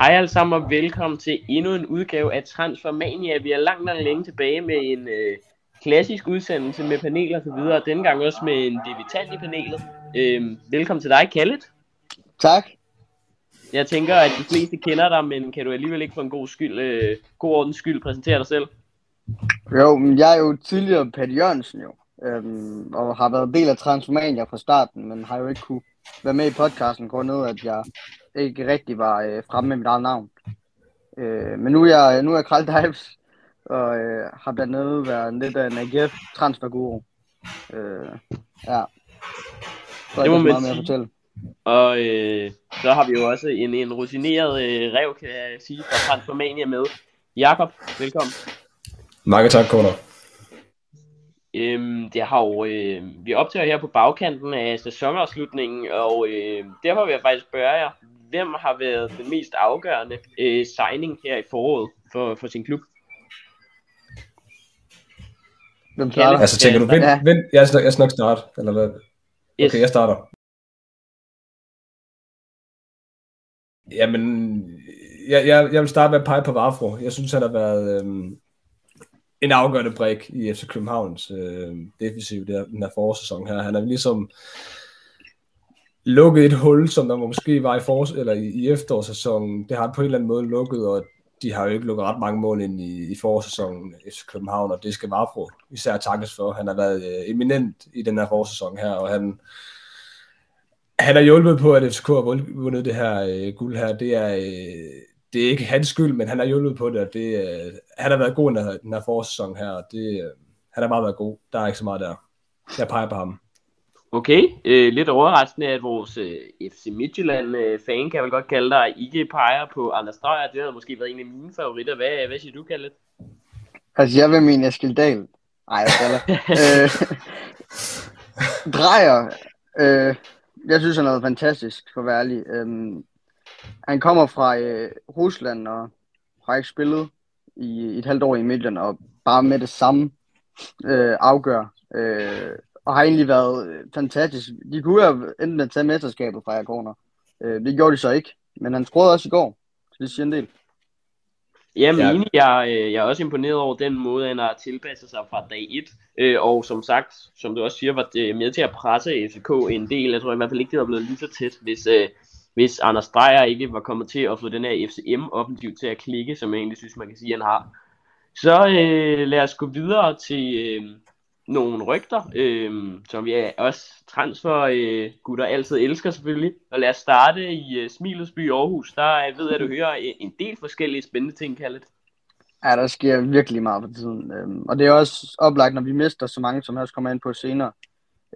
Hej alle sammen og velkommen til endnu en udgave af Transfermania. Vi er langt, langt længe tilbage med en øh, klassisk udsendelse med paneler og så videre, og denne gang også med en debutant i panelet. Øh, velkommen til dig, Kallet. Tak. Jeg tænker, at de fleste kender dig, men kan du alligevel ikke for en god, skyld, øh, god ordens skyld præsentere dig selv? Jo, men jeg er jo tidligere Pat Jørgensen jo, øhm, og har været del af Transformania fra starten, men har jo ikke kunne være med i podcasten, grundet at jeg ikke rigtig var øh, fremme med mit eget navn. Øh, men nu er jeg, nu er jeg Dives, og øh, har blandt andet været lidt af en AGF transferguru. Øh, ja. Så Det må man mere at sige. fortælle. Og øh, så har vi jo også en, en rutineret øh, rev, kan jeg sige, fra Transformania med. Jakob, velkommen. Mange tak, Kunder. Øhm, det har jo, øh, vi optager her på bagkanten af sæsonafslutningen, og øh, derfor vil jeg faktisk spørge jer, hvem har været den mest afgørende øh, signing her i foråret for, for sin klub? Hvem starter? Altså, tænker du, vent, Ja. vent, jeg skal, jeg skal nok starte, eller hvad? Yes. Okay, jeg starter. Jamen, jeg, jeg, jeg vil starte med at pege på Vafro. Jeg synes, han har været øhm, en afgørende brik i FC Københavns øh, defensiv der, den her forårssæson her. Han har ligesom lukket et hul, som der måske var i, for, eller i, i efterårssæsonen. Det har på en eller anden måde lukket, og de har jo ikke lukket ret mange mål ind i, i forårssæsonen FC København, og det skal Vafro især takkes for. Han har været øh, eminent i den her forårssæson her, og han, han har hjulpet på, at FCK har vundet- det her øh, guld her. Det er, øh, det er ikke hans skyld, men han har hjulpet på det, og det, øh, han har været god i den her, den her forårssæson her, og det, øh, han har bare været god. Der er ikke så meget der. Jeg peger på ham. Okay, øh, lidt overraskende, at vores øh, FC Midtjylland-fan, kan jeg vel godt kalde dig, ikke peger på Anders Dreyer. Det havde måske været en af mine favoritter. Hvad, hvad siger du, Kallet? Altså, jeg vil mene Eskild Dahl. Ej, jeg øh, Drejer. Øh, jeg synes, han har været fantastisk, for at være ærlig. Øhm, han kommer fra øh, Rusland og har ikke spillet i et halvt år i Midtjylland, og bare med det samme øh, afgør. Øh, og har egentlig været øh, fantastisk. De kunne have enten med at tage mesterskabet fra Corner. Øh, det gjorde de så ikke. Men han scorede også i går. Så det siger en del. Jamen Ja. ja. enig, jeg, øh, jeg er også imponeret over den måde, han har tilpasset sig fra dag 1. Øh, og som sagt, som du også siger, var det med til at presse FCK en del. Jeg tror i hvert fald ikke, det var blevet lige så tæt, hvis, øh, hvis Anders Dreyer ikke var kommet til at få den her FCM-offensiv til at klikke, som jeg egentlig synes, man kan sige, han har. Så øh, lad os gå videre til øh, nogle rygter, øh, som vi er også transfer øh, gutter altid elsker selvfølgelig. Og lad os starte i øh, Smilesby Aarhus. Der jeg ved jeg, at du hører øh, en del forskellige spændende ting, Kallet. Ja, der sker virkelig meget for tiden. Øh, og det er også oplagt, når vi mister så mange, som jeg også kommer ind på senere.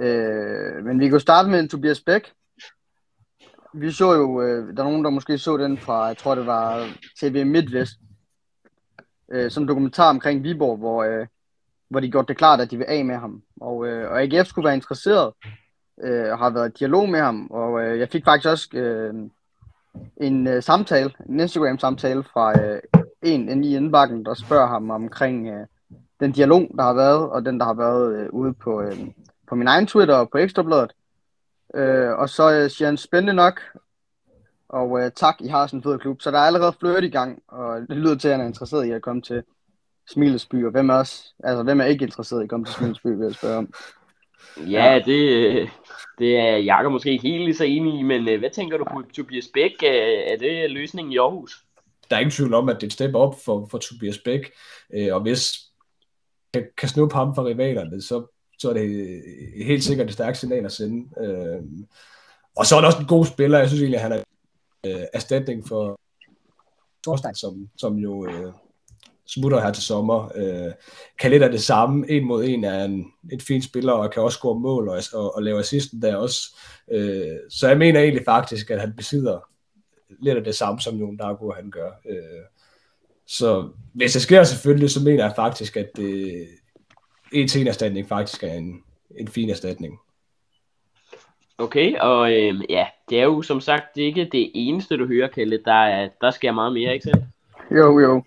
Øh, men vi kan starte med en Tobias Bæk. Vi så jo, øh, der er nogen, der måske så den fra, jeg tror det var TV MidtVest, øh, som dokumentar omkring Viborg, hvor, øh, hvor de gjorde det klart, at de vil af med ham. Og, øh, og AGF skulle være interesseret, øh, og har været i dialog med ham. Og øh, jeg fik faktisk også øh, en øh, samtale, en Instagram-samtale fra øh, en inde i indbakken, der spørger ham omkring øh, den dialog, der har været, og den, der har været øh, ude på, øh, på min egen Twitter og på Ekstrabladet. Øh, og så øh, siger han, spændende nok, og øh, tak, I har sådan en fed klub. Så der er allerede flørt i gang, og det lyder til, at han er interesseret i at komme til Smilesby, og hvem er, også, altså, hvem er ikke interesseret i at komme til Smilesby, vil jeg spørge om. Ja, det, det er Jakob måske ikke helt lige så enig i, men øh, hvad tænker du på Tobias Bæk? Øh, Er det løsningen i Aarhus? Der er ingen tvivl om, at det er et step op for, for Tobias Bæk, øh, og hvis kan, kan snuppe ham fra rivalerne, så, så er det helt sikkert et stærkt signal at sende. Og så er det også en god spiller. Jeg synes egentlig, at han er erstatning for Thorstein, som, som jo smutter her til sommer. Øh, kan lidt af det samme. En mod en er en, en fin spiller, og kan også score mål og, og, og lave assisten der også. Øh, så jeg mener egentlig faktisk, at han besidder lidt af det samme, som Jon Dargo han gør. Øh, så hvis det sker selvfølgelig, så mener jeg faktisk, at det, en til en erstatning faktisk er en, en fin erstatning. Okay, og øh, ja, det er jo som sagt ikke det eneste, du hører, Kalle. Der, er, der sker meget mere, ikke sandt? Jo, jo.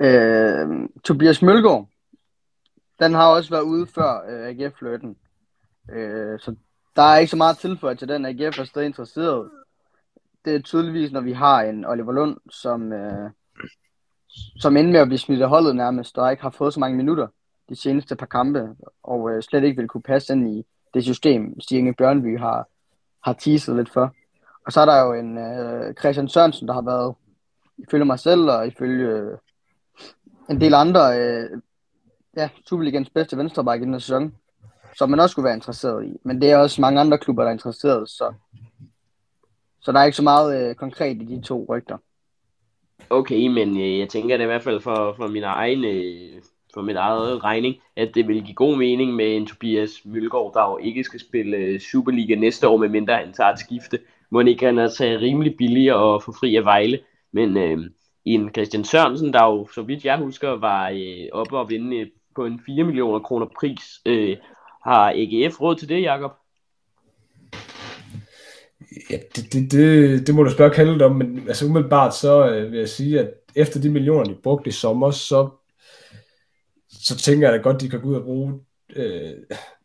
Øh, Tobias Mølgaard, den har også været ude før øh, AGF-fløten. Øh, så der er ikke så meget tilføjet til den. AGF er stadig interesseret. det er tydeligvis, når vi har en Oliver Lund, som, øh, som ender med at blive smidt af holdet nærmest, og ikke har fået så mange minutter de seneste par kampe, og øh, slet ikke vil kunne passe ind i det system, Stine Bjørnby har, har teaset lidt for. Og så er der jo en øh, Christian Sørensen, der har været, ifølge mig selv og ifølge øh, en del andre, øh, ja, Superligans bedste venstreback i den sæson, som man også skulle være interesseret i. Men det er også mange andre klubber, der er interesseret, så, så der er ikke så meget øh, konkret i de to rygter. Okay, men øh, jeg tænker det i hvert fald for, for min egen øh, for mit eget regning, at det vil give god mening med en Tobias Mølgaard, der jo ikke skal spille øh, Superliga næste år, med mindre han tager et skifte. Må ikke han er rimelig billig og få fri af Vejle. Men øh, en Christian Sørensen, der jo, så vidt jeg husker, var øh, oppe og vinde øh, på en 4 millioner kroner pris. Øh, har AGF råd til det, Jakob? Ja, det, det, det, det må du spørge Kalle om, men altså umiddelbart så øh, vil jeg sige, at efter de millioner, de brugte i sommer, så, så tænker jeg da godt, de kan gå ud og bruge øh,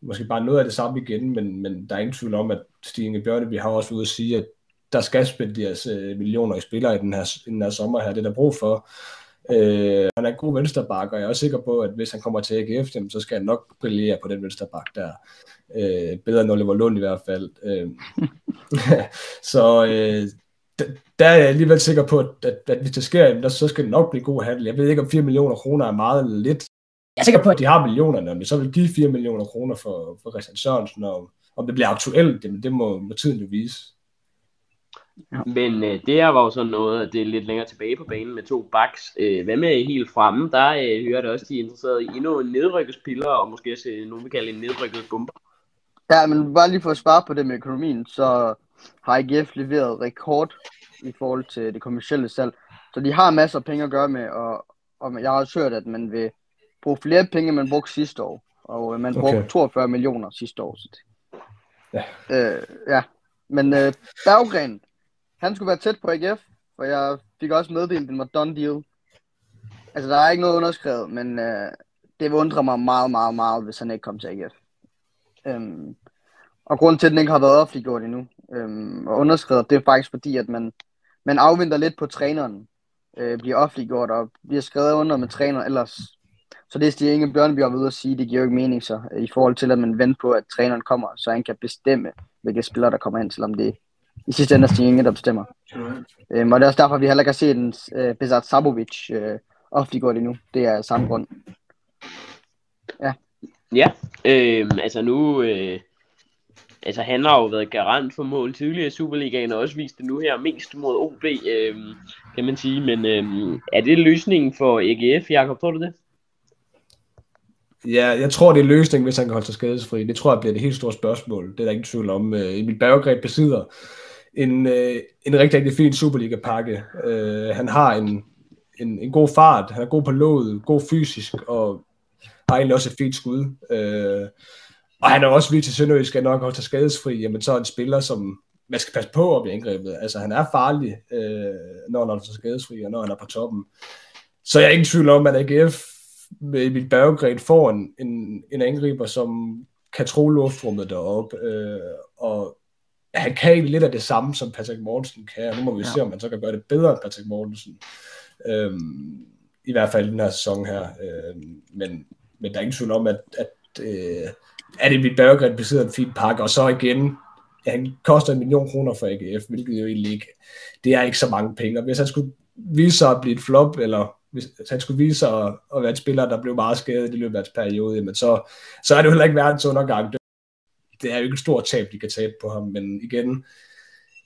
måske bare noget af det samme igen, men, men der er ingen tvivl om, at Stine Bjørneby har også ude at sige, at der skal spenderes øh, millioner i spillere i den her, i den her sommer her, det er der brug for. Øh, han er en god venstreback, og jeg er også sikker på, at hvis han kommer til AGF, så skal han nok brillere på den venstreback der. Øh, bedre end Oliver Lund i hvert fald. Øh, så øh, der er jeg alligevel sikker på, at, at, hvis det sker, så skal det nok blive god handel. Jeg ved ikke, om 4 millioner kroner er meget eller lidt. Jeg er sikker på, at de har millionerne, om de så vil give 4 millioner kroner for, for Christian Sørensen, og om det bliver aktuelt, det, det må, må tiden jo vise. Ja. Men øh, det her var jo sådan noget, at det er lidt længere tilbage på banen med to backs. Øh, hvad med helt fremme? Der øh, hører det også, de er interesseret i endnu en nedrykket spiller, og måske også øh, nogen vil kalde en nedrykket bomber. Ja, men bare lige for at spare på det med økonomien, så har IGF leveret rekord i forhold til det kommercielle salg. Så de har masser af penge at gøre med, og, og jeg har også hørt, at man vil bruge flere penge, end man brugte sidste år. Og øh, man brugte okay. 42 millioner sidste år. Så det. Ja. Øh, ja. Men øh, Berggren, han skulle være tæt på AGF, for jeg fik også meddelt, at den var done deal. Altså, der er ikke noget underskrevet, men øh, det vil undre mig meget, meget, meget, hvis han ikke kom til AGF. Øhm, og grunden til, at den ikke har været offentliggjort endnu øhm, og underskrevet, det er faktisk fordi, at man, man afventer lidt på træneren, øh, bliver offentliggjort og bliver skrevet under med træner ellers. Så det er Stig Inge Bjørnby har ved at sige, det giver jo ikke mening så, øh, i forhold til, at man venter på, at træneren kommer, så han kan bestemme, hvilke spillere, der kommer ind, selvom det i sidste ende er Stig Inge, der bestemmer. Øhm, og det er også derfor, at vi heller ikke har set en øh, Bezat Sabovic øh, offentliggjort endnu. Det er samme grund. Ja. Ja, øh, altså nu, øh, altså han har jo været garant for mål tidligere i Superligaen, og også vist det nu her mest mod OB, øh, kan man sige. Men øh, er det løsningen for AGF, Jakob, tror du det? Ja, jeg tror, det er løsningen, hvis han kan holde sig skadesfri. Det tror jeg bliver det helt store spørgsmål. Det er der ingen tvivl om. Øh, Emil Berggren besidder en, øh, en rigtig, rigtig fin Superliga-pakke. Øh, han har en, en, en god fart, han er god på låget, god fysisk, og har egentlig også et fint skud. Øh, og han er også vildt til Sønderjysk, at nok holde sig skadesfri, jamen så er en spiller, som man skal passe på at blive angrebet. Altså han er farlig, øh, når han er skadesfri, og når han er på toppen. Så jeg er ikke tvivl om, at AGF med Emil Berggren får en, en, en angriber, som kan tro luftrummet deroppe, øh, og han kan egentlig lidt af det samme, som Patrick Mortensen kan, og nu må vi ja. se, om han så kan gøre det bedre end Patrick Mortensen. Øh, I hvert fald i den her sæson her. Øh, men, men der er ingen tvivl om, at, at, øh, at Emil Berggren besidder en fin pakke, og så igen, ja, han koster en million kroner for AGF, hvilket jo egentlig ikke, det er ikke så mange penge, og hvis han skulle vise sig at blive et flop, eller hvis han skulle vise sig at, at være et spiller, der blev meget skadet i løbet af periode, men så, så er det jo heller ikke verdens undergang. Det, er jo ikke et stort tab, de kan tabe på ham, men igen,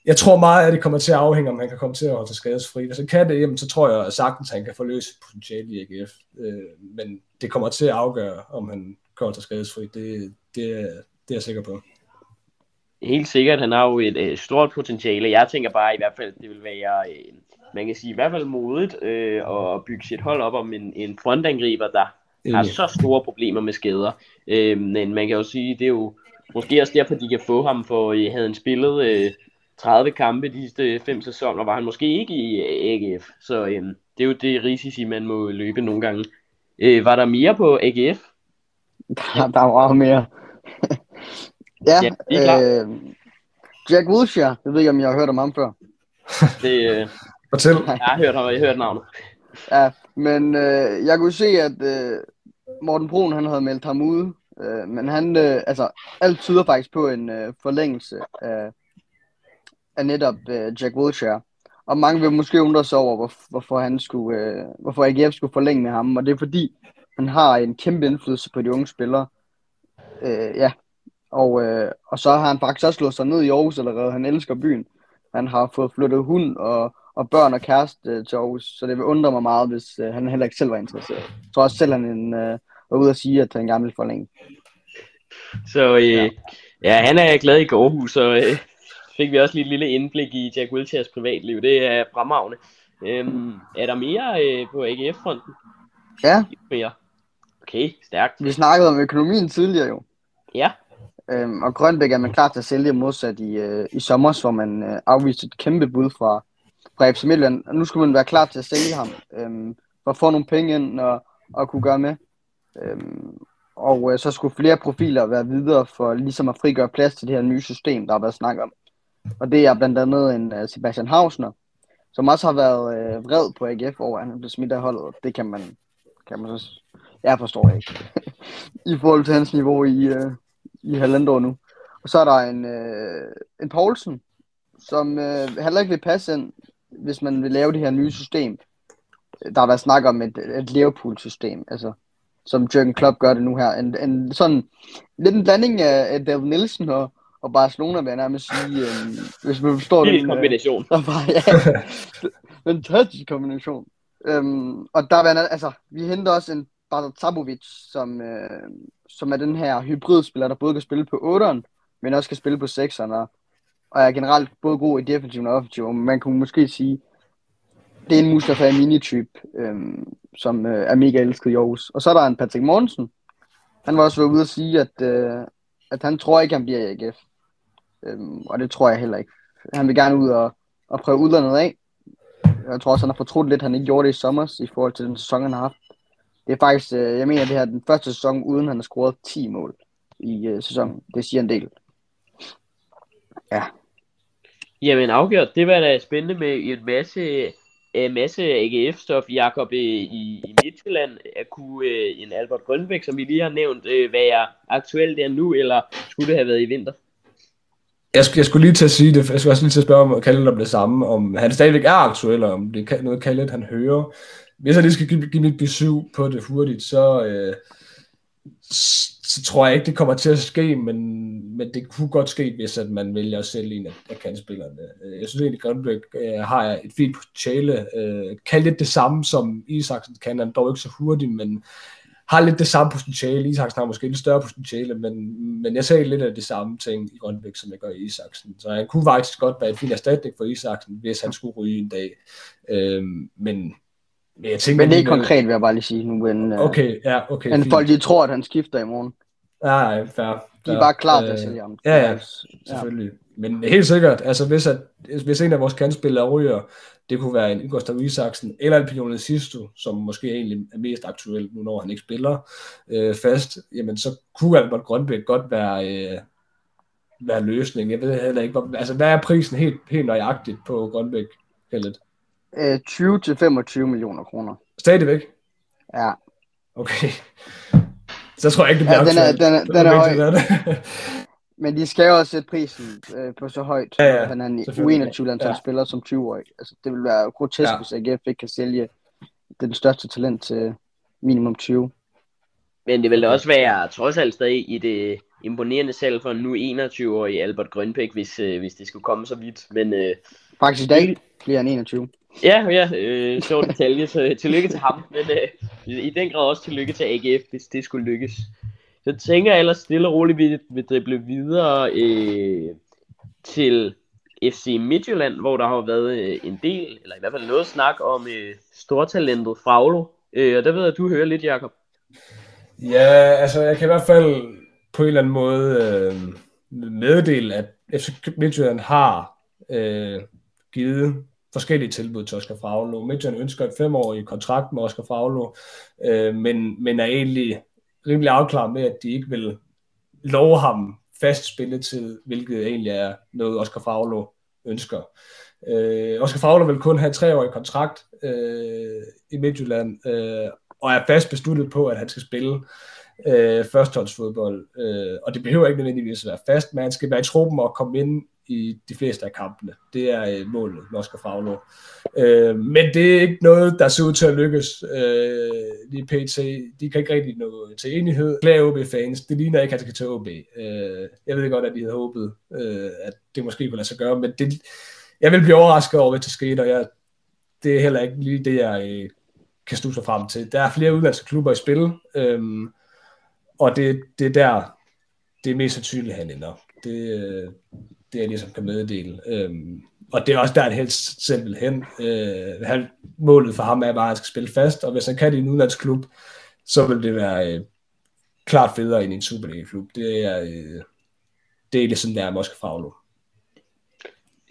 jeg tror meget, at det kommer til at afhænge, om han kan komme til at holde sig skadesfri. Hvis han kan det, jamen, så tror jeg at sagtens, at han kan forløse potentiale i AGF. Øh, men det kommer til at afgøre, om han kan holde sig skadesfri. Det, det, det er jeg sikker på. Helt sikkert, han har jo et øh, stort potentiale. Jeg tænker bare i hvert fald, det vil være øh, man kan sige i hvert fald modigt øh, at bygge sit hold op om en, en frontangriber, der har så store problemer med skader. Øh, men man kan jo sige, det er jo måske også derfor, de kan få ham, for øh, havde han spillet øh, 30 kampe de sidste fem sæsoner, var han måske ikke i AGF. Så øh, det er jo det risici, man må løbe nogle gange. Øh, var der mere på AGF? Der, der var mere. ja, ja øh, Jack Wilshere, jeg ved ikke, om jeg har hørt om ham før. Det, øh, Fortæl. jeg har hørt, jeg har hørt navnet. Ja, men øh, jeg kunne se, at øh, Morten Brun han havde meldt ham ude. Øh, men han, øh, altså, alt tyder faktisk på en øh, forlængelse af, af netop øh, Jack Wilshere. Og mange vil måske undre sig over, hvor, hvorfor, han skulle, øh, hvorfor AGF skulle forlænge med ham. Og det er fordi, han har en kæmpe indflydelse på de unge spillere. Øh, ja, og, øh, og så har han faktisk også slået sig ned i Aarhus allerede. Han elsker byen. Han har fået flyttet hund og, og børn og kæreste øh, til Aarhus, så det vil undre mig meget, hvis øh, han heller ikke selv var interesseret. Jeg tror også selv, han en, øh, var ude at sige, at han gerne vil forlænge. Så øh, ja. ja, han er glad i Gårdhus, og øh, fik vi også lige et lille indblik i Jack Wiltshires privatliv. Det er fremragende. Øhm, er der mere øh, på AGF-fronten? Ja. Mere. Okay, stærkt. Vi snakkede om økonomien tidligere jo. Ja. Øhm, og Grønbæk er man klar til at sælge modsat i, øh, i sommer, hvor man øh, afviste et kæmpe bud fra, fra FC Midtjylland. Og nu skulle man være klar til at sælge ham, øhm, for at få nogle penge ind og, og kunne gøre med. Øhm, og øh, så skulle flere profiler være videre for ligesom at frigøre plads til det her nye system, der har været snakket om. Og det er blandt andet en uh, Sebastian Hausner, som også har været øh, vred på AGF over, at han blev smidt af holdet. Det kan man, kan man så... Jeg forstår ikke. I forhold til hans niveau i, øh, i halvandet år nu. Og så er der en, øh, en Poulsen, som øh, heller ikke vil passe ind, hvis man vil lave det her nye system. Der har været snak om et, et Liverpool-system, altså, som Jürgen Klopp gør det nu her. En, en sådan, lidt en blanding af, af David Nielsen og, og Barcelona, vil jeg nærmest sige, øh, hvis man forstår Det er en kombination. Der var, ja, fantastisk kombination. Øhm, og der var, altså, vi henter også en Bartosz Tabovic, som, øh, som er den her hybridspiller, der både kan spille på 8'eren, men også kan spille på 6'eren, og, og er generelt både god i defensiv og offensiv. Og man kunne måske sige, det er en Mustafa Amini-type, øhm, som øh, er mega elsket i Aarhus. Og så er der en Patrick Mortensen. Han var også været ude at sige, at, øh, at han tror ikke, han bliver i AGF. Øhm, og det tror jeg heller ikke. Han vil gerne ud og, og prøve udlandet af. Jeg tror også, han har fortrudt lidt, at han ikke gjorde det i sommer, i forhold til den sæson, han har haft. Det er faktisk, øh, jeg mener, det her er den første sæson, uden han har scoret 10 mål i øh, sæsonen. Det siger en del. Ja. Jamen afgjort, det var da spændende med en masse, en masse AGF-stof, Jakob, øh, i, i Midtjylland. At kunne øh, en Albert Grønbæk, som vi lige har nævnt, øh, være aktuel der nu, eller skulle det have været i vinter? Jeg, skulle, jeg skulle lige til at sige det, jeg skulle også lige til at spørge om Kalle om det samme, om han stadigvæk er aktuel, og om det er noget Kalle, han hører. Hvis jeg lige skal give, give mit besøg på det hurtigt, så, øh, så tror jeg ikke, det kommer til at ske, men, men det kunne godt ske, hvis at man vælger at sælge en af, af kandspillerne. Øh, jeg synes egentlig, Grønbæk øh, har et fint potentiale. Øh, kan lidt det samme, som Isaksen kan. Han er dog ikke så hurtig, men har lidt det samme potentiale. Isaksen har måske lidt større potentiale, men, men jeg ser lidt af det samme ting i Grønbæk, som jeg gør i Isaksen. Så han kunne faktisk godt være et fint erstatning for Isaksen, hvis han skulle ryge en dag. Øh, men jeg tænker, Men det er ikke konkret, vil jeg bare lige sige nu. Men, øh, Okay, ja, okay. men fint. folk, de tror, at han skifter i morgen. Ja, ja, fair, De er fair. bare klar til at Øh, sælge ham. ja, ja. Ja. Selvfølgelig. Men helt sikkert, altså hvis, at, hvis en af vores kandspillere ryger, det kunne være en Gustav Isaksen, eller en Pionel Sisto, som måske egentlig er mest aktuel nu, når han ikke spiller øh, fast, jamen så kunne Albert Grønbæk godt være, øh, være løsning. Jeg ved heller ikke, hvor, altså hvad er prisen helt, helt nøjagtigt på Grønbæk, Kjellet? Øh, 20-25 millioner kroner. Stadigvæk? Ja. Okay. Så tror jeg ikke, det bliver Ja, den er- aktuelt. den er- den er vigtigt, høj. det. Men de skal jo også sætte prisen øh, på så højt. Ja, ja, Han er en selvfølgelig. U21-landsholdsspiller som 20-årig. Altså, det vil være grotesk, Ja. ja. hvis AGF ikke kan sælge den største talent til minimum 20. Men det vil da også være trods alt stadig i det imponerende salg for en nu 21-årig Albert Grønbæk, hvis, øh, hvis det skulle komme så vidt. Men øh, Faktisk i dag bliver han 21 ja, ja, øh, sjov detalje, så øh, tillykke til ham. Men øh, i den grad også tillykke til AGF, hvis det skulle lykkes. Så tænker jeg ellers stille og roligt, vi vil drible videre øh, til FC Midtjylland, hvor der har været øh, en del, eller i hvert fald noget snak om øh, stortalentet Fraglo. Øh, og der ved jeg, at du hører lidt, Jakob. Ja, altså jeg kan i hvert fald på en eller anden måde øh, meddele, at FC Midtjylland har øh, givet forskellige tilbud til Oscar Fraglo. Midtjylland ønsker et femårig kontrakt med Oscar Fraglo, øh, men, men er egentlig rimelig afklaret med, at de ikke vil love ham fast spilletid, hvilket egentlig er noget, Oscar Fraglo ønsker. Øh, Oscar Fagler vil kun have tre år i kontrakt øh, i Midtjylland, øh, og er fast besluttet på, at han skal spille øh, førsteholdsfodbold. Øh, og det behøver ikke nødvendigvis at være fast, men han skal være i truppen og komme ind i de fleste af kampene. Det er øh, målet med Oscar Favlo. Øh, men det er ikke noget, der ser ud til at lykkes øh, lige pt. De kan ikke rigtig nå til enighed. Flere OB-fans, det ligner ikke, at han kan til OB. Øh, jeg ved godt, at de havde håbet, øh, at det måske kunne lade sig gøre, men det, jeg vil blive overrasket over, hvad der skete, og jeg, det er heller ikke lige det, jeg øh, kan stå frem til. Der er flere udlandske klubber i spil, øh, og det, det er der, det er mest sandsynligt, han ender. Det, øh, det jeg ligesom kan meddele. Øhm, og det er også der, han helst selv vil hen. Øh, han, målet for ham er bare, at han skal spille fast, og hvis han kan det i en udlandsklub, så vil det være øh, klart federe end i en Superliga-klub. Det er, øh, det er ligesom der måske Faglo.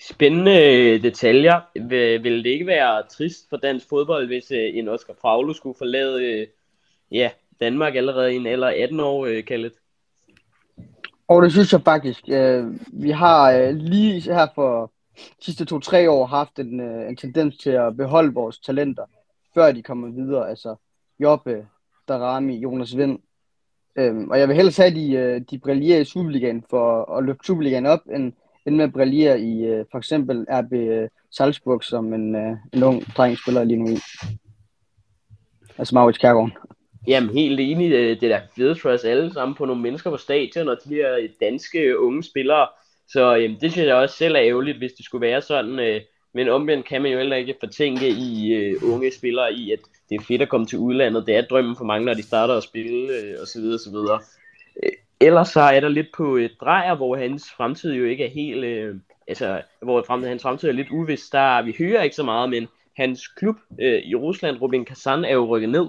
Spændende øh, detaljer. Vil, vil det ikke være trist for dansk fodbold, hvis øh, en Oscar Faglo skulle forlade øh, ja, Danmark allerede i en alder 18 år, øh, Kallet? Og det synes jeg faktisk. Øh, vi har øh, lige her for de sidste to-tre år haft en, øh, en tendens til at beholde vores talenter, før de kommer videre. Altså Jobbe, Darami, Jonas Vind. Øhm, og jeg vil hellere have, at de, øh, de brillerer i Superligaen for at løfte Superligaen op, end, end med at brillere i øh, for eksempel RB øh, Salzburg, som en, øh, en ung dreng spiller lige nu i. Altså Maurits Kærgaard. Jamen helt enig, øh, det er da fedt for os alle sammen på nogle mennesker på stadion, og de her øh, danske øh, unge spillere. Så øhm, det synes jeg også selv er ærgerligt, hvis det skulle være sådan. Øh, men omvendt kan man jo heller ikke fortænke i øh, unge spillere i, at det er fedt at komme til udlandet. Det er drømmen for mange, når de starter at spille øh, osv. osv. Øh, ellers så er der lidt på øh, drejer, hvor hans fremtid jo ikke er helt... Øh, altså, hvor fremtid, hans fremtid er lidt uvis. Der, vi hører ikke så meget, men hans klub øh, i Rusland, Rubin Kazan, er jo rykket ned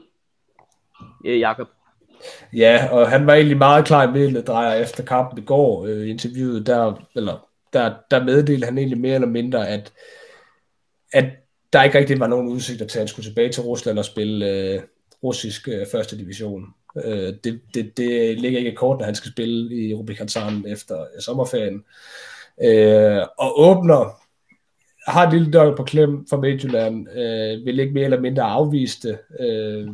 øh, Jakob. Ja, og han var egentlig meget klar i midlet, drejer efter kampen i går, øh, interviewet, der, eller, der, der meddelte han egentlig mere eller mindre, at, at der ikke rigtig var nogen udsigter til, at han skulle tilbage til Rusland og spille øh, russisk øh, første division. Øh, det, det, det ligger ikke i kort, når han skal spille i Rubikansaren efter øh, sommerferien. Øh, og åbner, har et lille dør på klem for Midtjylland, øh, vil ikke mere eller mindre afvise det. Øh,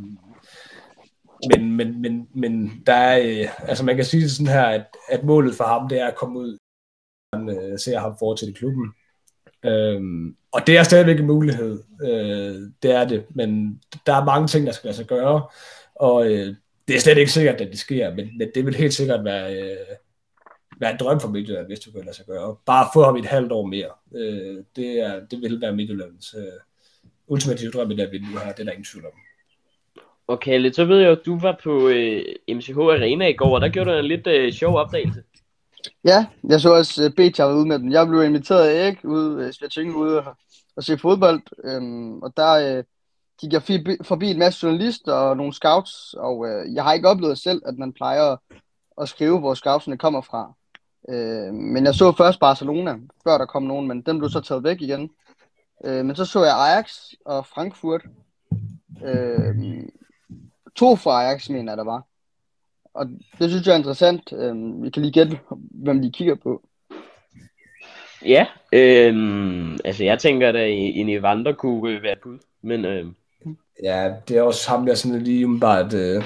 men, men, men, men der er, øh, altså man kan sige sådan her, at, at målet for ham, det er at komme ud, man øh, ser ham fortsætte i klubben. Øhm, og det er stadigvæk en mulighed, øh, det er det, men der er mange ting, der skal lade sig gøre, og øh, det er slet ikke sikkert, at det sker, men, men det vil helt sikkert være, øh, være en drøm for Midtjylland, hvis det kunne lade sig gøre. Bare få ham et halvt år mere. Øh, det, er, det vil være Midtjyllands øh, ultimative drøm i det vindue her, det er der ingen tvivl om. Og Kalle, så ved jeg at du var på øh, MCH Arena i går, og der gjorde du en lidt øh, sjov opdagelse. Ja, jeg så også øh, uh, Becha ude med den. Jeg blev inviteret af Erik ude, øh, jeg Svetting ude og, og se fodbold, øhm, og der øh, gik jeg forbi, forbi en masse journalister og nogle scouts, og øh, jeg har ikke oplevet selv, at man plejer at skrive, hvor scoutsene kommer fra. Øh, men jeg så først Barcelona, før der kom nogen, men den blev så taget væk igen. Øh, men så så jeg Ajax og Frankfurt. Øh, to fra Ajax, mener jeg, der var. Og det synes jeg er interessant. Øhm, vi kan lige gætte, hvem de kigger på. Ja, øhm, altså jeg tænker, at en Evander kunne være et bud, men... Øhm. Ja, det er også ham, der sådan lige umiddelbart øh,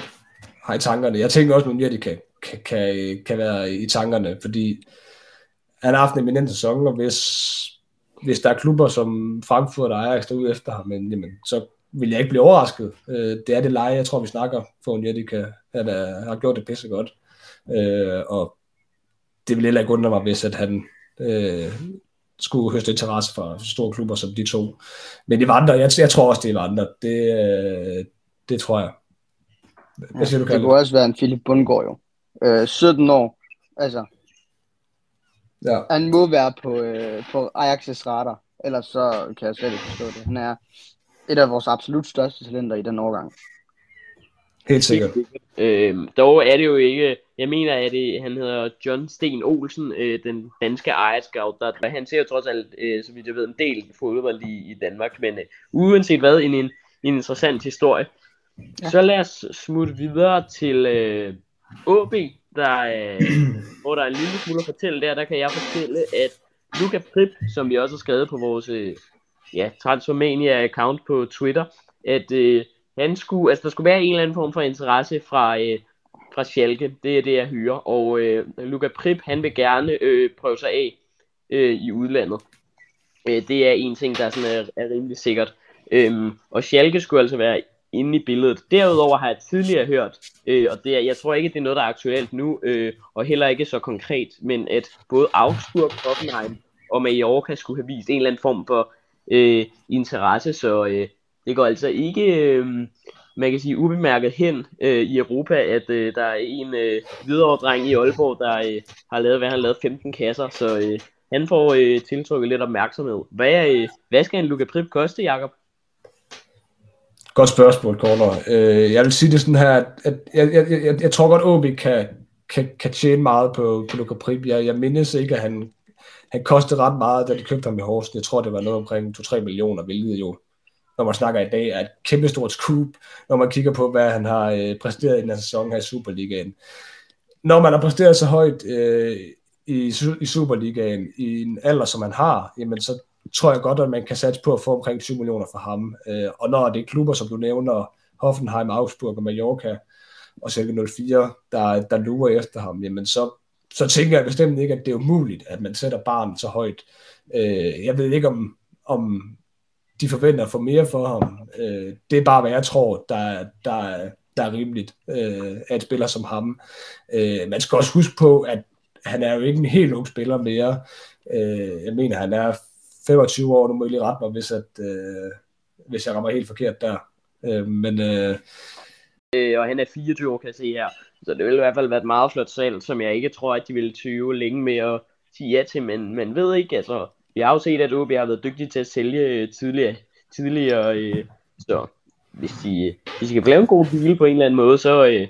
har i tankerne. Jeg tænker også, at de kan, kan, kan, kan være i tankerne, fordi han har haft en eminent sæson, og hvis, hvis der er klubber som Frankfurt og Ajax, der er ude efter ham, men, jamen, så vil jeg ikke blive overrasket. Øh, det er det leje, jeg tror, vi snakker for en Jedika. Han er, har gjort det pisse godt. Øh, og det vil heller ikke undre mig, hvis at han øh, skulle høste interesse fra store klubber som de to. Men de andre, jeg, jeg tror også, det er andre. Det, øh, det tror jeg. Hvad siger ja, du, Det kunne også være en Philip Bundgaard jo. Øh, 17 år. Altså, ja. han må være på, øh, på Ajax' radar. Ellers så kan jeg slet ikke forstå det. Han er et af vores absolut største talenter i den årgang. Helt sikkert. Øh, dog er det jo ikke, jeg mener, at det, han hedder John Sten Olsen, øh, den danske ejerskab, der, han ser jo trods alt, øh, vidt jeg ved, en del fodbold i, i Danmark, men øh, uanset hvad, en, en, en interessant historie. Ja. Så lad os smutte videre til øh, AB, der, øh, hvor der er en lille smule at fortælle der, der kan jeg fortælle, at Luka Prip, som vi også har skrevet på vores øh, ja, Transformania-account på Twitter, at øh, han skulle, altså, der skulle være en eller anden form for interesse fra, øh, fra Schalke. Det er det, jeg hører. Og øh, Luka Prip, han vil gerne øh, prøve sig af øh, i udlandet. Øh, det er en ting, der sådan er, er rimelig sikkert. Øhm, og Schalke skulle altså være inde i billedet. Derudover har jeg tidligere hørt, øh, og det er, jeg tror ikke, det er noget, der er aktuelt nu, øh, og heller ikke så konkret, men at både Augsburg, Hoffenheim og Mallorca skulle have vist en eller anden form for øh, interesse, så øh, det går altså ikke, øh, man kan sige, ubemærket hen øh, i Europa, at øh, der er en øh, videreordreng i Aalborg, der øh, har lavet, hvad han har lavet, 15 kasser, så øh, han får øh, tiltrykket lidt opmærksomhed. Hvad, øh, hvad skal en Luka Prip koste, Jakob? Godt spørgsmål, Corner. Øh, jeg vil sige det sådan her, at, at jeg, jeg, jeg, jeg tror godt, OB kan, kan, kan tjene meget på, på Luka Prip. Jeg, jeg mindes ikke, at han, han kostede ret meget, da de købte ham i Horsen. Jeg tror, det var noget omkring 2-3 millioner, hvilket jo, når man snakker i dag, er et kæmpestort scoop, når man kigger på, hvad han har øh, præsteret i den her sæson her i Superligaen. Når man har præsteret så højt øh, i, i Superligaen i en alder, som man har, jamen så tror jeg godt, at man kan satse på at få omkring 7 millioner for ham. Øh, og når det er klubber, som du nævner, Hoffenheim, Augsburg og Mallorca, og Selke 04, der, der lurer efter ham, jamen så, så tænker jeg bestemt ikke, at det er umuligt, at man sætter barnet så højt. Øh, jeg ved ikke, om, om de forventer at få mere for ham. Øh, det er bare, hvad jeg tror, der, der, der er rimeligt øh, af et spiller som ham. Øh, man skal også huske på, at han er jo ikke en helt ung spiller mere. Øh, jeg mener, han er 25 år, nu må jeg lige rette mig, hvis, at, øh, hvis jeg rammer helt forkert der. Øh, men, øh, øh, og han er 24 år, kan jeg se her. Så det ville i hvert fald være et meget flot salg, som jeg ikke tror, at de ville tyve længe med at sige ja til, men man ved ikke, altså, vi har jo set, at OB har været dygtige til at sælge øh, tidligere, tidligere øh, så hvis de, hvis de kan lave en god deal på en eller anden måde, så, øh,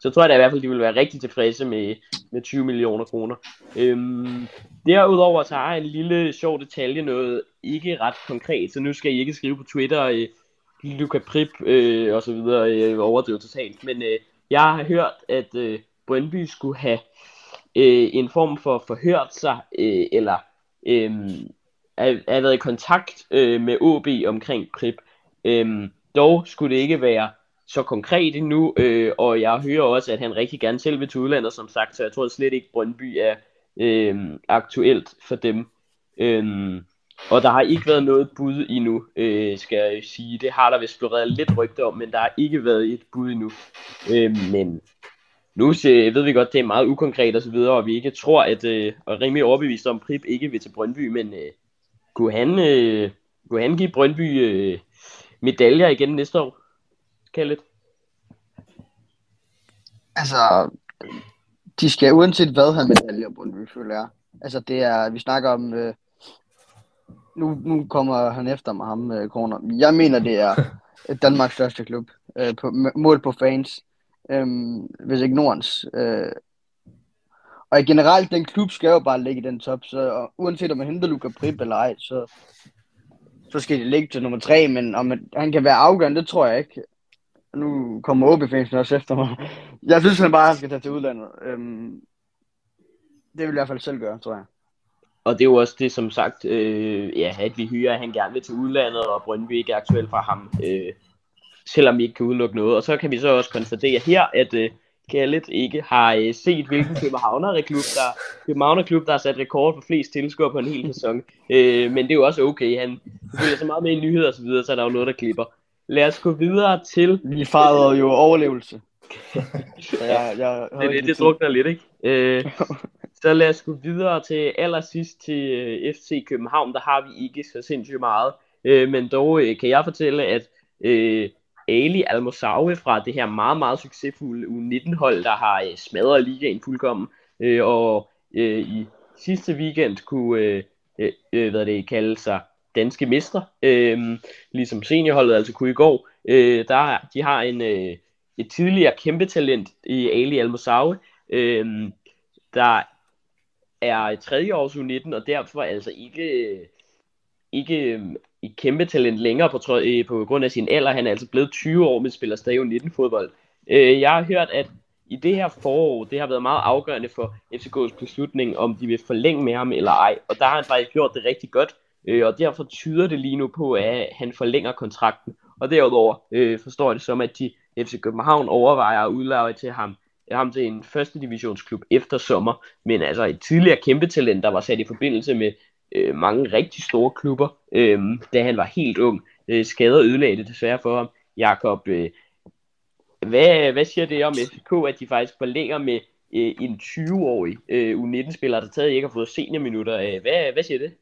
så tror jeg da i hvert fald, de vil være rigtig tilfredse med, med 20 millioner kroner. Øhm, derudover så har jeg en lille sjov detalje, noget ikke ret konkret, så nu skal I ikke skrive på Twitter, øh, Luca Prip øh, og så videre, øh, overdrive totalt, men øh, jeg har hørt, at øh, Brøndby skulle have øh, en form for forhørt sig, øh, eller øh, er, er været i kontakt øh, med OB omkring klip. Øh, dog skulle det ikke være så konkret endnu, øh, og jeg hører også, at han rigtig gerne selv vil til udlandet, som sagt, så jeg tror slet ikke, Brøndby er øh, aktuelt for dem. Øh, og der har ikke været noget bud endnu, øh, skal jeg sige. Det har der vist blevet lidt rygter om, men der har ikke været et bud endnu. Øh, men nu så ved vi godt, det er meget ukonkret og så videre, og vi ikke tror, at, øh, og rimelig overbevist om, Prip ikke vil til Brøndby, men øh, kunne, han, øh, kunne han give Brøndby øh, medaljer igen næste år? Kallet? Altså, de skal uanset hvad have medaljer, Brøndby, føler jeg. Altså, det er, vi snakker om, øh, nu, nu kommer han efter mig, ham, øh, Corner. Jeg mener, det er Danmarks største klub, øh, på, mål på fans, øh, hvis ikke Nordens. Øh, og generelt, den klub skal jo bare ligge i den top, så uanset om man henter Luka Prip eller ej, så, så skal det ligge til nummer tre, men om han kan være afgørende, det tror jeg ikke nu kommer OB-fansen også efter mig. Jeg synes han bare, han skal tage til udlandet. Øhm, det vil jeg i hvert fald selv gøre, tror jeg. Og det er jo også det, som sagt, øh, ja, at vi hyrer, at han gerne vil til udlandet, og Brøndby ikke er aktuelt for ham, øh, selvom vi ikke kan udelukke noget. Og så kan vi så også konstatere her, at øh, Gallet ikke har øh, set, hvilken Københavner-klub, der, Københavner-klub, der har sat rekord for flest tilskuere på en hel sæson. Øh, men det er jo også okay. Han følger så meget med i nyheder og så videre, så er der jo noget, der klipper. Lad os gå videre til... Vi farede jo overlevelse. ja, jeg, det, det, det drukner lidt, ikke? Øh, så lad os gå videre til allersidst til øh, FC København. Der har vi ikke så sindssygt meget. Øh, men dog øh, kan jeg fortælle, at øh, Ali Almosawi fra det her meget, meget succesfulde U19-hold, der har øh, smadret ligaen fuldkommen, øh, og øh, i sidste weekend kunne øh, øh, øh hvad det kalde sig danske mestre, øh, ligesom seniorholdet altså kunne i går. Øh, der, de har en, øh, et tidligere kæmpe talent i Ali Almosawi, øh, der er tredje års U19, og derfor altså ikke, ikke øhm, et kæmpe talent længere på, trø- øh, på grund af sin alder. Han er altså blevet 20 år, men spiller stadig U19 fodbold. Øh, jeg har hørt, at i det her forår, det har været meget afgørende for FCK's beslutning, om de vil forlænge med ham eller ej. Og der har han faktisk gjort det rigtig godt, øh, og derfor tyder det lige nu på, at han forlænger kontrakten. Og derudover øh, forstår jeg det som, at de FC København overvejer at udlave til ham, ham til en første divisionsklub efter sommer. Men altså et tidligere kæmpe talent, der var sat i forbindelse med øh, mange rigtig store klubber, øh, da han var helt ung. Øh, skader ødelagde det desværre for ham. Jakob, øh, hvad, hvad siger det om FCK, at de faktisk forlænger med øh, en 20-årig øh, U19-spiller, der stadig ikke har fået seniorminutter? Øh, hvad, hvad siger det?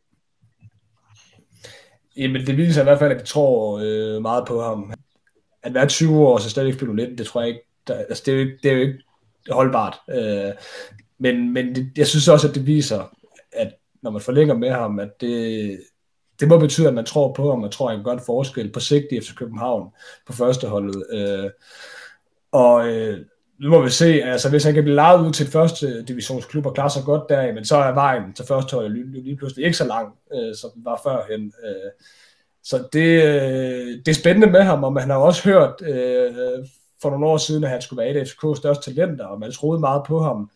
Jamen, det viser i hvert fald, at de tror øh, meget på ham. At være 20 år og så stadig spille 19, det tror jeg ikke, der, altså, det, er jo ikke, det er jo ikke holdbart. Øh, men men det, jeg synes også, at det viser, at når man forlænger med ham, at det, det må betyde, at man tror på ham, og tror, at han kan gøre en forskel på sigt i FC København på førsteholdet. Øh, og øh, nu må vi se, altså hvis han kan blive lejet ud til et første divisionsklub og klare sig godt der, men så er vejen til førsteholdet lige, lige pludselig ikke så lang, øh, som den var førhen. Øh, så det, øh, det er spændende med ham, og man har også hørt øh, for nogle år siden, at han skulle være et af FCK's største talenter, og man troede meget på ham.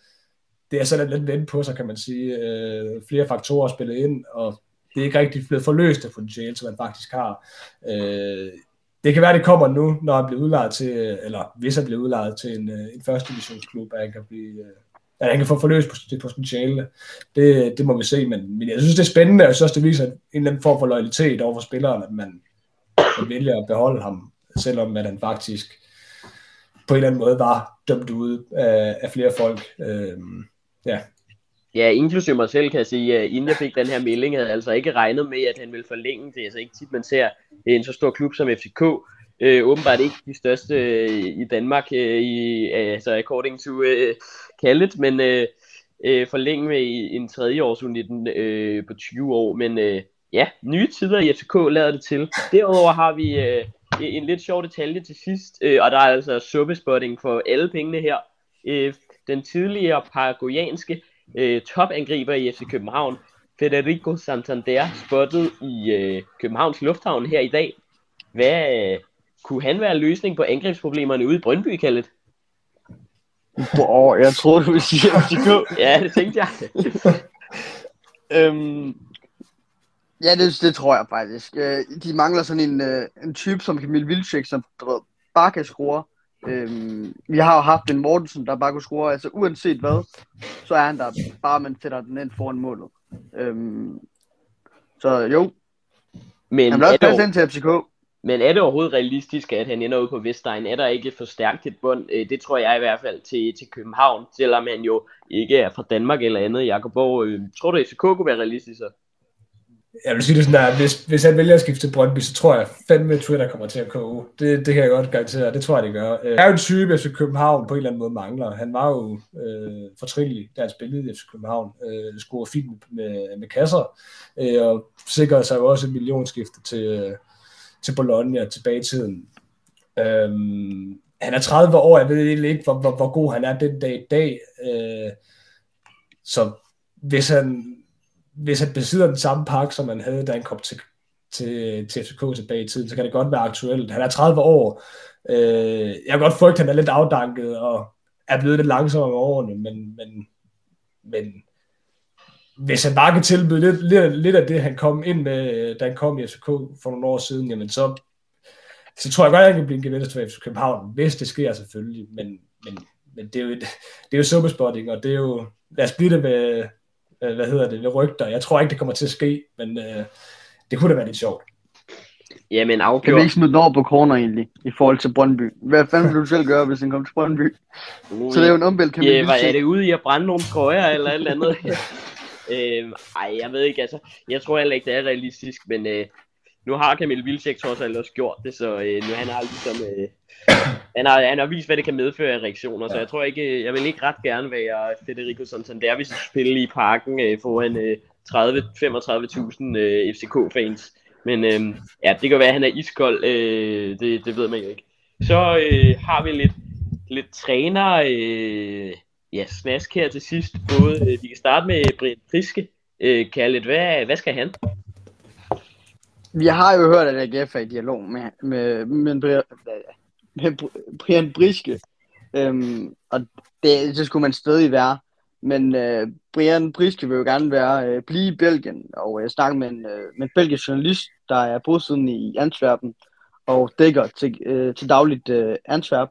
Det er så lidt vent på sig, kan man sige. Øh, flere faktorer spillet ind, og det er ikke rigtig blevet forløst af potentiale, som han faktisk har. Øh, det kan være, det kommer nu, når han bliver udlejet til, eller hvis han bliver udlejet til en, øh, en første divisionsklub, at han kan blive, øh, at han kan få forløst på det potentiale. Det, det må vi se, men, men jeg synes, det er spændende, og jeg synes det viser en eller anden form for loyalitet over for spilleren, at man, man vælger at beholde ham, selvom at han faktisk på en eller anden måde var dømt ud af, af flere folk. Øh, ja, Ja, inklusive mig selv kan jeg sige, at inden jeg fik den her melding, havde jeg altså ikke regnet med, at han ville forlænge det. Altså ikke tit, man ser en så stor klub som FCK. Øh, åbenbart ikke de største øh, i Danmark, øh, i, øh, altså according to øh, Kallet, men øh, øh, forlænge med en tredje års øh, på 20 år. Men øh, ja, nye tider i FCK lader det til. Derudover har vi øh, en lidt sjov detalje til sidst, øh, og der er altså suppespotting for alle pengene her. Øh, den tidligere paraguayanske øh, topangriber i FC København, Federico Santander, spottet i øh, Københavns Lufthavn her i dag. Hvad øh, kunne han være løsning på angrebsproblemerne ude i Brøndby, kaldet? Wow, jeg troede, du ville sige FCK. ja, det tænkte jeg. øhm, ja, det, det tror jeg faktisk. Øh, de mangler sådan en, øh, en type som Kamil Vilcek, som bare kan score. Øhm, vi har jo haft en Mortensen, der bare kunne score, altså uanset hvad, så er han der bare, man sætter den ind foran målet. Øhm, så jo, men han vil også passe ind til FCK. Men er det overhovedet realistisk, at han ender ud på Vestegn? Er der ikke for stærkt et bund? Øh, det tror jeg i hvert fald til, til København, selvom han jo ikke er fra Danmark eller andet. Jakob Borg, øh, tror du, at FCK kunne være realistisk så? Jeg vil sige det sådan, at hvis, hvis han vælger at skifte til Brøndby, så tror jeg fandme, at Twitter kommer til at koge. Det, det kan jeg godt garantere, det tror jeg, det gør. Øh, er jo en type, FC København på en eller anden måde mangler. Han var jo øh, fortrinlig, da han spillede i FC København. Øh, scorede fint med, med kasser, øh, og sikrede sig jo også et millionskifte til, øh, til Bologna tilbage i tiden. Øh, han er 30 år, jeg ved ikke, hvor, hvor, hvor god han er den dag i dag. Øh, så hvis han hvis han besidder den samme pakke, som han havde, da han kom til, til, til FCK tilbage i tiden, så kan det godt være aktuelt. Han er 30 år. Øh, jeg kan godt frygte, at han er lidt afdanket og er blevet lidt langsommere med årene, men, men, men hvis han bare kan tilbyde lidt, lidt, lidt af det, han kom ind med, øh, da han kom i FCK for nogle år siden, jamen så, så tror jeg godt, at han kan blive en gevinst for FC København, hvis det sker selvfølgelig, men, men, men det er jo, et, det er jo superspotting, og det er jo, lad os blive det med, øh, hvad hedder det, rygter. Jeg tror ikke, det kommer til at ske, men øh, det kunne da være lidt sjovt. Jamen afgjort. Kan vi ikke smide den over på corner egentlig, i forhold til Brøndby? Hvad fanden vil du selv gøre, hvis den kommer til Brøndby? Uh, så det er jo en omvæld, kan ja, hvad er det ude i at brænde nogle trøjer eller et eller andet? øhm, ej, jeg ved ikke, altså. Jeg tror heller ikke, det er realistisk, men øh, nu har Kamil Vilcek trods alt også gjort det, så øh, nu han har ligesom, øh, han, har, han har vist, hvad det kan medføre af reaktioner, ja. så jeg tror ikke, jeg vil ikke ret gerne være Federico Santander, hvis jeg spille i parken øh, foran øh, 30-35.000 øh, FCK-fans. Men øh, ja, det kan være, at han er iskold, øh, det, det ved man jo ikke. Så øh, har vi lidt, lidt træner, øh, ja, snask her til sidst. Både, øh, vi kan starte med Brian Priske. Øh, Kallet, hvad, hvad skal han? Vi har jo hørt, at AGF er i dialog med, med, med, med, med Brian Briske. Øhm, og det, det skulle man stadig være. Men øh, Brian Briske vil jo gerne være, øh, blive i Belgien, og jeg øh, snakker med en, øh, med en belgisk journalist, der er bosiddende i Antwerpen, og dækker til, øh, til dagligt øh, Antwerp.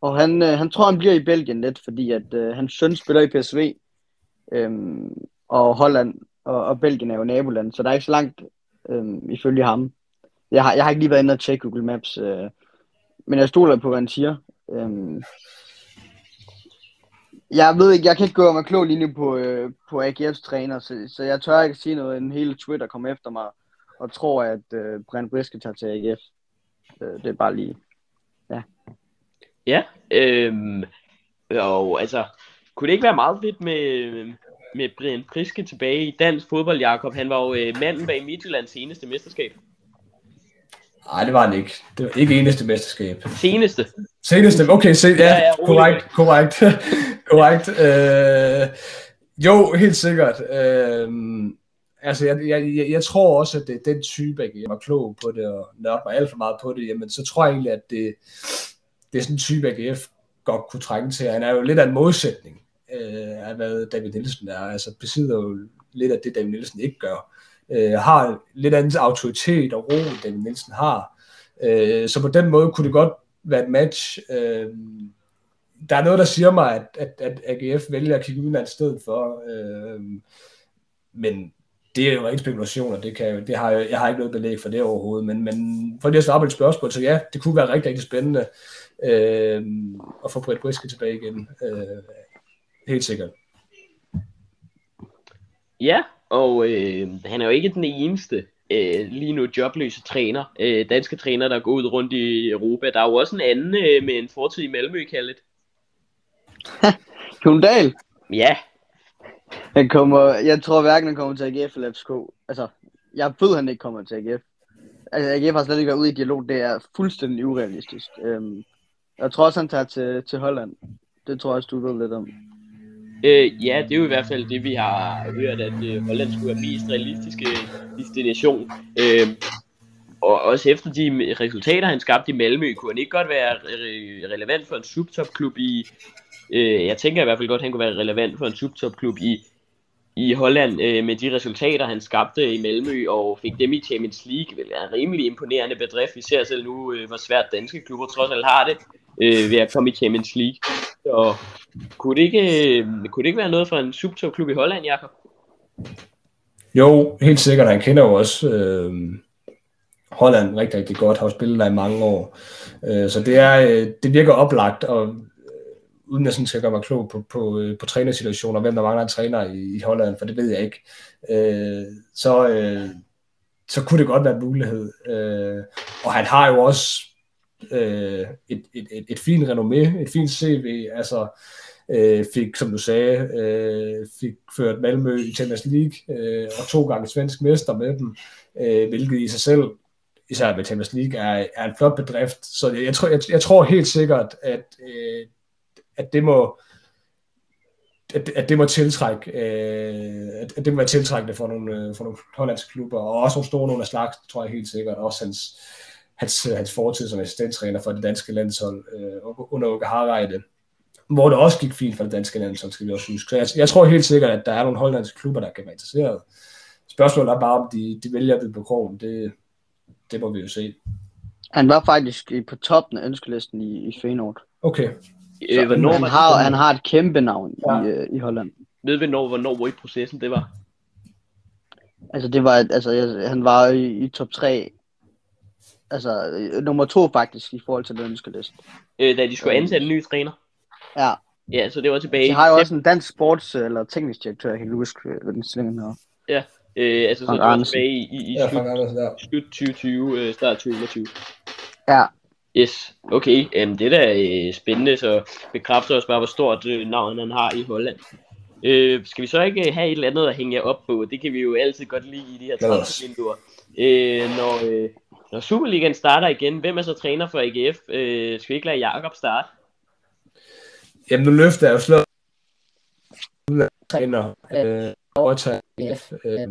Og han, øh, han tror, han bliver i Belgien lidt, fordi at øh, hans søn spiller i PSV, øhm, og Holland og, og Belgien er jo naboland, så der er ikke så langt øh, ifølge ham. Jeg har, jeg har ikke lige været inde og tjekke Google Maps, øh, men jeg stoler på, hvad han siger. Øh, jeg ved ikke, jeg kan ikke gå med klog nu på, øh, på AGF's træner, så, så jeg tør ikke sige noget, en hele Twitter kommer efter mig og tror, at øh, Brent Briske tager til AGF. Øh, det er bare lige, ja. Ja, øhm, og altså, kunne det ikke være meget fedt med, med Brian Priske tilbage i dansk fodbold, Jakob? Han var jo øh, manden bag Midtjyllands seneste mesterskab. Nej, det var han ikke. Det var ikke eneste mesterskab. Seneste. Seneste, okay, se, ja, ja, ja korrekt, korrekt, korrekt. Øh, jo, helt sikkert. Øh, altså, jeg, jeg, jeg, tror også, at det er den type, jeg var klog på det, og nørde mig alt for meget på det, jamen, så tror jeg egentlig, at det, det er sådan en type, AGF godt kunne trænge til. Han er jo lidt af en modsætning øh, af, hvad David Nielsen er. Altså, besidder jo lidt af det, David Nielsen ikke gør øh, har lidt anden autoritet og ro, end David Nielsen har. Øh, så på den måde kunne det godt være et match. Øh, der er noget, der siger mig, at, at, at AGF vælger at kigge udenlands stedet for. Øh, men det er jo en spekulation, og det, kan, det har jeg, jeg har ikke noget belæg for det overhovedet. Men, men for lige at svare på et spørgsmål, så ja, det kunne være rigtig, rigtig spændende øh, at få Brett Briske tilbage igen. Øh, helt sikkert. Ja, og øh, han er jo ikke den eneste øh, lige nu jobløse træner, øh, danske træner, der går ud rundt i Europa. Der er jo også en anden øh, med en fortid i Malmø, kaldet. Jon Dahl? Ja. Han kommer, jeg tror hverken han kommer til AGF eller FCK. Altså, jeg ved, han ikke kommer til AGF. Altså, AGF har slet ikke været ude i dialog. Det er fuldstændig urealistisk. Øhm, jeg tror også, han tager til, til Holland. Det tror jeg også, du ved lidt om. Øh, ja, det er jo i hvert fald det, vi har hørt, at øh, Holland skulle være mest realistiske destination. Øh, og også efter de resultater, han skabte i Malmø, kunne han ikke godt være re- relevant for en subtopklub i... Øh, jeg tænker i hvert fald godt, at han kunne være relevant for en subtopklub i, i Holland øh, med de resultater, han skabte i Malmø og fik dem i Champions League. Vel, er en rimelig imponerende bedrift. Vi ser selv nu, øh, hvor svært danske klubber trods alt har det øh, ved at komme i Champions League. Og kunne det ikke, øh, kunne det ikke være noget for en subtopklub i Holland, Jakob? Jo, helt sikkert. Han kender jo også øh, Holland rigtig, rigtig godt, har spillet der i mange år. Øh, så det, er, øh, det virker oplagt, og øh, uden at sådan skal gøre mig klog på, på, øh, på trænersituationer, hvem der mangler en træner i, i Holland, for det ved jeg ikke. Øh, så, øh, så kunne det godt være en mulighed. Øh, og han har jo også øh, et, et, et, et fint renommé, et fint CV, altså øh, fik, som du sagde, øh, fik ført Malmø i Champions League, øh, og to gange svensk mester med dem, øh, hvilket i sig selv, især med Champions League, er, er en flot bedrift. Så jeg, jeg, tror, jeg, jeg tror helt sikkert, at, øh, at det må at, at det må tiltrække øh, at, at det må være tiltrækkende for nogle, øh, for nogle hollandske klubber, og også nogle store nogle af slags, tror jeg helt sikkert, også hans, hans, hans fortid som assistenttræner for det danske landshold øh, under Uke Harreide, hvor det også gik fint for det danske landshold, skal vi også huske. Så jeg, jeg tror helt sikkert, at der er nogle hollandske klubber, der kan være interesseret. Spørgsmålet er bare, om de, de vælger det på krogen. Det, det må vi jo se. Han var faktisk på toppen af ønskelisten i, i Feyenoord. Okay. Øh, hvornår han, har, han har et kæmpe navn ja. i, øh, i Holland. Ved vi hvornår, hvornår i processen det var? Altså, det var, altså, han var i, i top 3 altså øh, nummer to faktisk i forhold til den ønskeliste. Øh, da de skulle ansætte en ny træner? Ja. Ja, så det var tilbage. De har jo også en dansk sports- eller teknisk direktør, jeg kan huske, hvad den stilling hedder. Ja, øh, altså så det var tilbage i, i, i ja, slut, slut 2020, øh, start 2021. Ja. Yes, okay. Um, det er da øh, spændende, så bekræfter os bare, hvor stort øh, navn han har i Holland. Øh, skal vi så ikke have et eller andet at hænge op på? Det kan vi jo altid godt lide i de her transfervinduer. Øh, når, øh, når Superligaen starter igen, hvem er så træner for AGF? Øh, skal vi ikke lade Jakob starte? Jamen, nu løfter jeg jo slået træner øh, overtager AGF. Øh,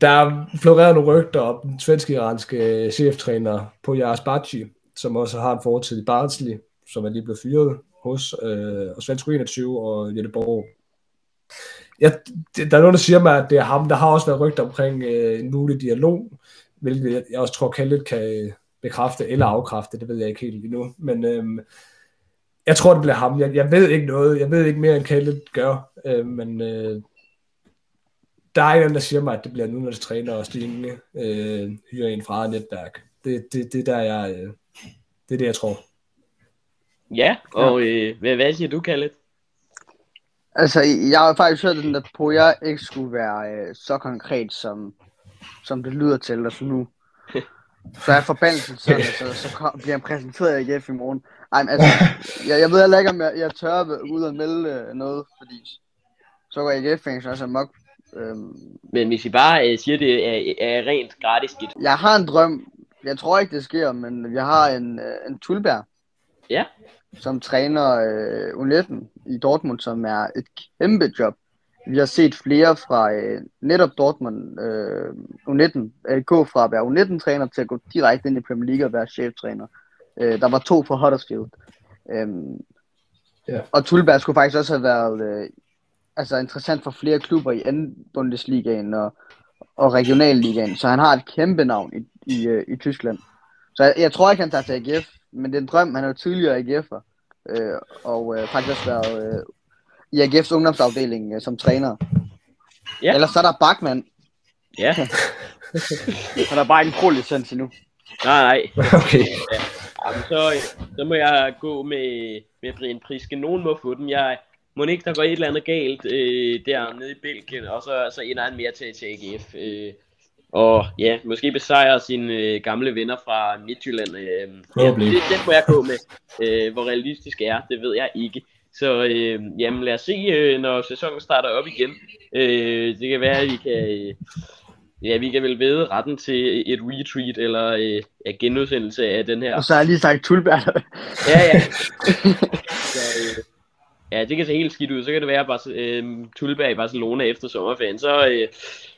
der floreret nogle rygter om den svenske-iranske cheftræner på Jaras Baci, som også har en fortid i Barnsley, som er lige blevet fyret hos, øh, og Svensk 21 og Jette Borg. Ja, det, der er nogen, der siger mig, at det er ham. Der har også været rygter omkring øh, en mulig dialog, hvilket jeg, jeg også tror, Kallet kan bekræfte eller afkræfte, det ved jeg ikke helt endnu. Men øh, jeg tror, det bliver ham. Jeg, jeg ved ikke noget. Jeg ved ikke mere, end Kallet gør. Øh, men øh, der er en, der siger mig, at det bliver nu, når det træner og stigende øh, hyrer en fra netværk. Det, det, det, der jeg, øh, det er det, jeg tror. Ja, og øh, hvad, hvad siger du, Kalle? Altså, jeg har faktisk hørt den der på, at jeg ikke skulle være øh, så konkret, som, som det lyder til. Altså nu, så er forbandelsen sådan, så, så kom, bliver han præsenteret af AGF i morgen. Ej, men altså, jeg, jeg ved heller ikke, om jeg, jeg tør ud og melde øh, noget, fordi så går AGF-fans også amok. Øhm, Men hvis I bare øh, siger, det er, er rent gratis skidt. jeg har en drøm. Jeg tror ikke, det sker, men jeg har en, øh, en Tulberg, Ja, som træner øh, U19 i Dortmund, som er et kæmpe job. Vi har set flere fra øh, netop Dortmund øh, U19 øh, gå fra at være U19-træner til at gå direkte ind i Premier League og være cheftræner. Øh, der var to fra Huddersfield. Øhm, Ja. Og Tulberg skulle faktisk også have været øh, altså interessant for flere klubber i anden Bundesligaen og, og regionalligaen, så han har et kæmpe navn i, i, øh, i Tyskland. Så jeg, jeg tror ikke, han tager til AGF, men det er en drøm. Han er jo tidligere AGF'er, øh, og øh, faktisk også været øh, i AGF's ungdomsafdeling øh, som træner. Ja. Ellers så er der Bachmann, ja. han har bare ikke en pro-licens endnu. Nej, nej. Okay. Jamen, så, så må jeg gå med, med Brian Priske. Nogen må få den. Jeg må ikke, der går et eller andet galt øh, dernede i Belgien, og så, så ender han mere til, til AGF. Øh, og ja, måske besejre sine øh, gamle venner fra Midtjylland. Øh, ja, det, den må jeg gå med. Øh, hvor realistisk er, det ved jeg ikke. Så øh, jamen, lad os se, øh, når sæsonen starter op igen. Øh, det kan være, at vi kan... Øh, Ja, vi kan vel vide retten til et retweet eller øh, ja, genudsendelse af den her. Og så har jeg lige sagt Tulberg. Ja, ja. så, øh, ja, det kan se helt skidt ud. Så kan det være, at øh, Tulberg i Barcelona efter sommerferien. Så øh,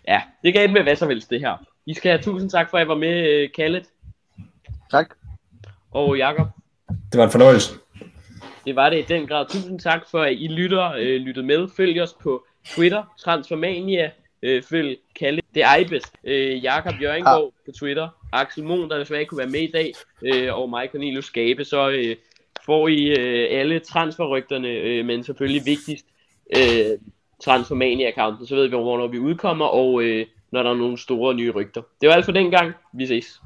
ja, det kan ende med hvad som helst det her. I skal have tusind tak for, at I var med, øh, Kallet tak. og Jakob. Det var en fornøjelse. Det var det i den grad. Tusind tak for, at I lytter, øh, lyttede med. Følg os på Twitter, Transformania. Øh, følg Kalle, det er Eibes, øh, Jakob Jørgengaard på Twitter, Axel Mon, der desværre ikke kunne være med i dag, øh, og mig, Cornelius Skabe. Så øh, får I øh, alle transferrygterne, øh, men selvfølgelig vigtigst øh, Transformania-accounten, så ved vi, hvornår vi udkommer, og øh, når der er nogle store nye rygter. Det var alt for den gang. Vi ses.